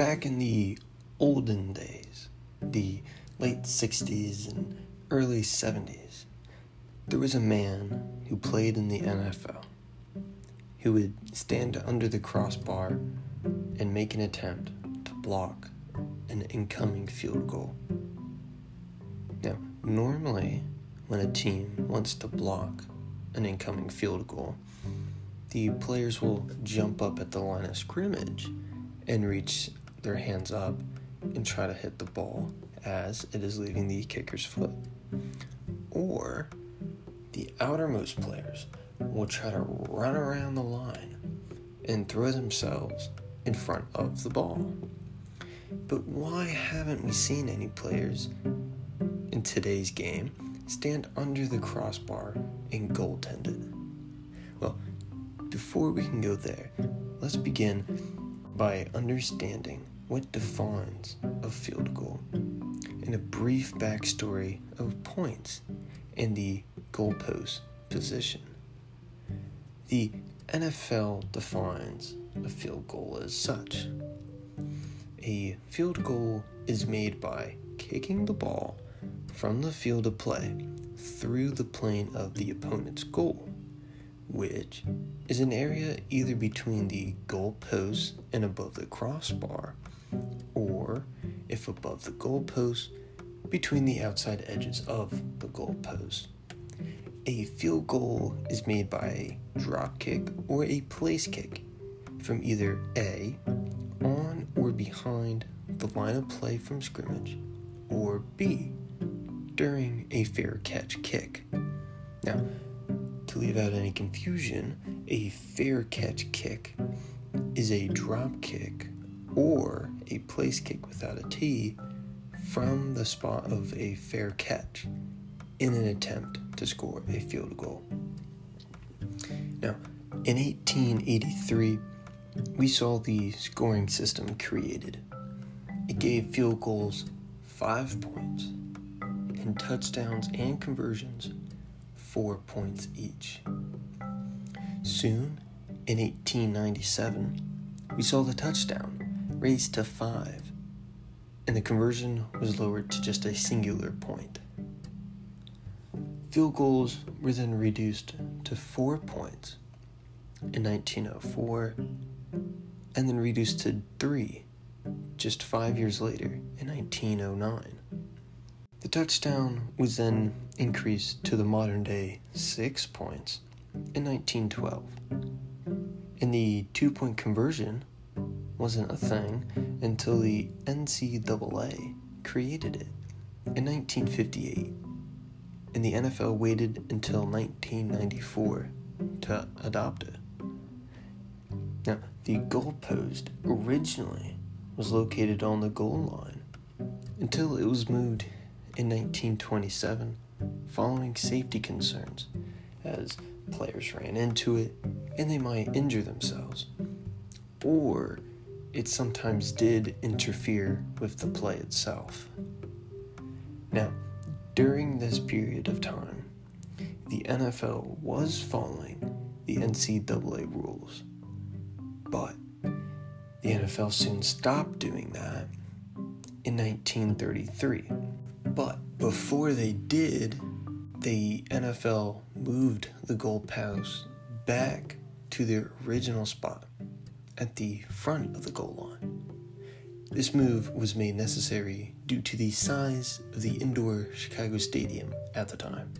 back in the olden days, the late 60s and early 70s, there was a man who played in the NFL who would stand under the crossbar and make an attempt to block an incoming field goal. Now, normally, when a team wants to block an incoming field goal, the players will jump up at the line of scrimmage and reach their hands up and try to hit the ball as it is leaving the kicker's foot. Or the outermost players will try to run around the line and throw themselves in front of the ball. But why haven't we seen any players in today's game stand under the crossbar and goaltended? Well, before we can go there, let's begin by understanding what defines a field goal and a brief backstory of points and the goalpost position. The NFL defines a field goal as such. A field goal is made by kicking the ball from the field of play through the plane of the opponent's goal, which is an area either between the goal post and above the crossbar, or if above the goal post, between the outside edges of the goal post. A field goal is made by a drop kick or a place kick from either A, on or behind the line of play from scrimmage, or B, during a fair catch kick. Now, to leave out any confusion, a fair catch kick is a drop kick or a place kick without a T from the spot of a fair catch in an attempt to score a field goal. Now, in 1883, we saw the scoring system created. It gave field goals five points, and touchdowns and conversions four points each. Soon, in 1897, we saw the touchdown raised to five, and the conversion was lowered to just a singular point. Field goals were then reduced to four points in 1904 and then reduced to three just five years later in 1909. The touchdown was then increased to the modern day six points in 1912. And the two point conversion wasn't a thing until the NCAA created it in 1958 and the NFL waited until 1994 to adopt it. Now, the goalpost originally was located on the goal line until it was moved in 1927 following safety concerns as players ran into it and they might injure themselves. Or it sometimes did interfere with the play itself. Now, during this period of time, the NFL was following the NCAA rules, but the NFL soon stopped doing that in 1933. But before they did, the NFL moved the goalpost back to their original spot at the front of the goal line. This move was made necessary due to the size of the indoor Chicago Stadium at the time.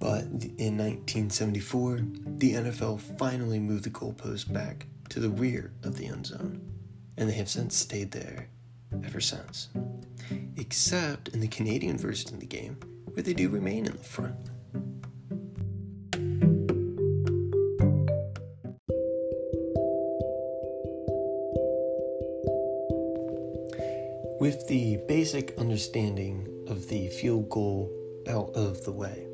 But in 1974, the NFL finally moved the goalpost back to the rear of the end zone, and they have since stayed there ever since. Except in the Canadian version of the game, where they do remain in the front. With the basic understanding of the field goal out of the way,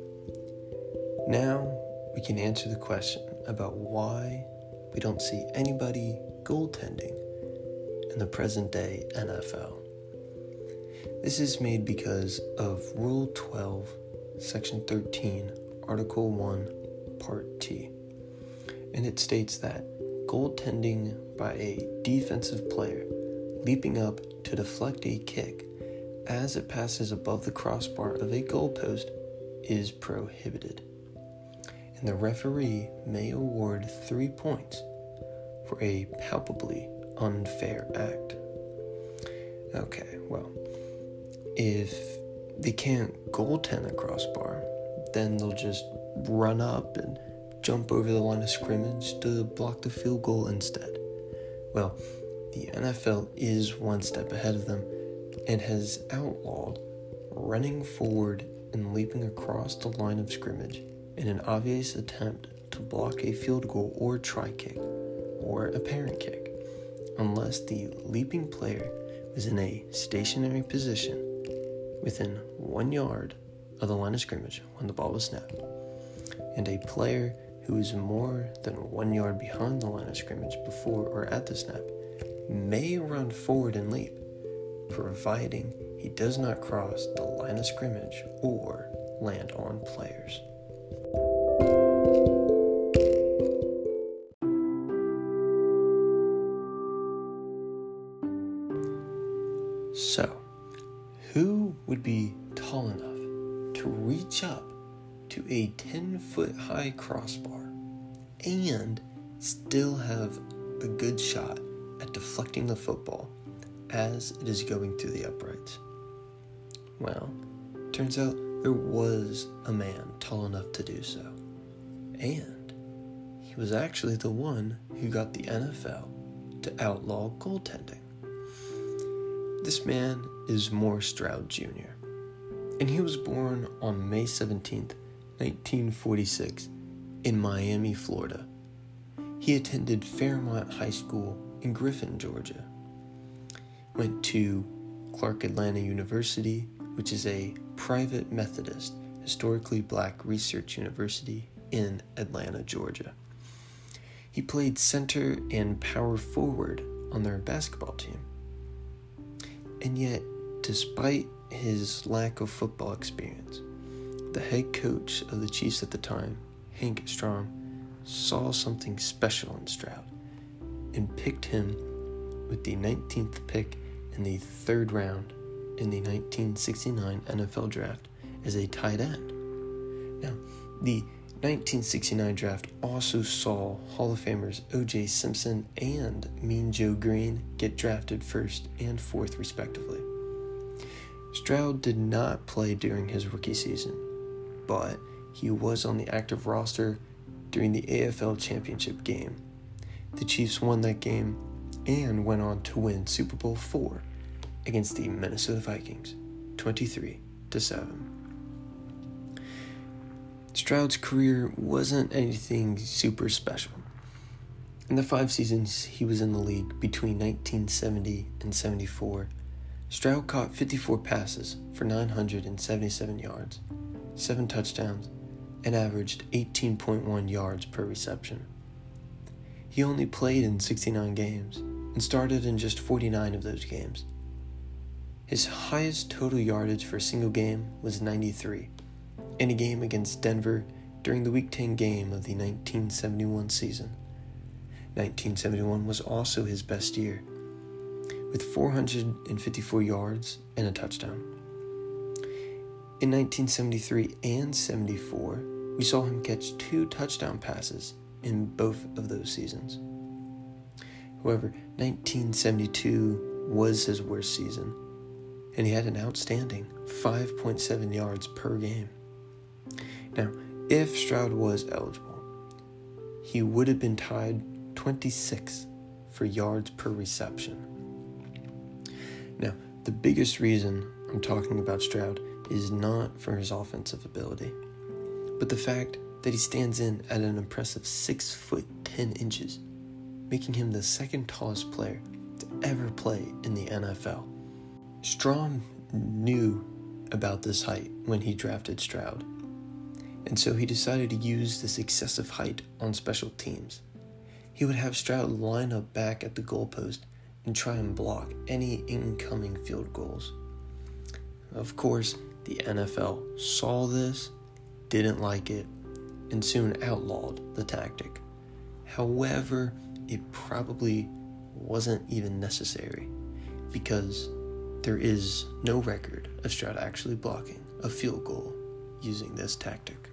now we can answer the question about why we don't see anybody goaltending in the present day NFL. This is made because of Rule 12, Section 13, Article 1, Part T. And it states that goaltending by a defensive player leaping up to deflect a kick as it passes above the crossbar of a goalpost is prohibited. And the referee may award three points for a palpably unfair act. Okay, well, if they can't goaltend a crossbar, then they'll just run up and jump over the line of scrimmage to block the field goal instead. Well, the NFL is one step ahead of them and has outlawed running forward and leaping across the line of scrimmage in an obvious attempt to block a field goal or try kick or a parent kick unless the leaping player was in a stationary position within one yard of the line of scrimmage when the ball was snapped, and a player who is more than one yard behind the line of scrimmage before or at the snap may run forward and leap, providing he does not cross the line of scrimmage or land on players. Would be tall enough to reach up to a 10 foot high crossbar and still have a good shot at deflecting the football as it is going through the uprights? Well, turns out there was a man tall enough to do so. And he was actually the one who got the NFL to outlaw goaltending. This man is Morris Stroud Jr., and he was born on May 17, 1946, in Miami, Florida. He attended Fairmont High School in Griffin, Georgia. Went to Clark Atlanta University, which is a private Methodist, historically black research university in Atlanta, Georgia. He played center and power forward on their basketball team. And yet, despite his lack of football experience, the head coach of the Chiefs at the time, Hank Stram, saw something special in Stroud and picked him with the 19th pick in the third round in the 1969 NFL draft as a tight end. Now, the 1969 draft also saw Hall of Famers O.J. Simpson and Mean Joe Greene get drafted first and fourth, respectively. Stroud did not play during his rookie season, but he was on the active roster during the AFL Championship game. The Chiefs won that game and went on to win Super Bowl 4 against the Minnesota Vikings 23 to 7. Stroud's career wasn't anything super special. In the five seasons he was in the league between 1970 and 74, Stroud caught 54 passes for 977 yards, 7 touchdowns, and averaged 18.1 yards per reception. He only played in 69 games and started in just 49 of those games. His highest total yardage for a single game was 93 in a game against Denver during the Week 10 game of the 1971 season. 1971 was also his best year, with 454 yards and a touchdown. In 1973 and 74, we saw him catch two touchdown passes in both of those seasons. However, 1972 was his worst season, and he had an outstanding 5.7 yards per game. Now, if Stroud was eligible, he would have been tied 26 for yards per reception. Now, the biggest reason I'm talking about Stroud is not for his offensive ability, but the fact that he stands in at an impressive 6 foot 10 inches, making him the second tallest player to ever play in the NFL. Stram knew about this height when he drafted Stroud and so he decided to use this excessive height on special teams. He would have Stroud line up back at the goalpost and try and block any incoming field goals. Of course, the NFL saw this, didn't like it, and soon outlawed the tactic. However, it probably wasn't even necessary because there is no record of Stroud actually blocking a field goal using this tactic.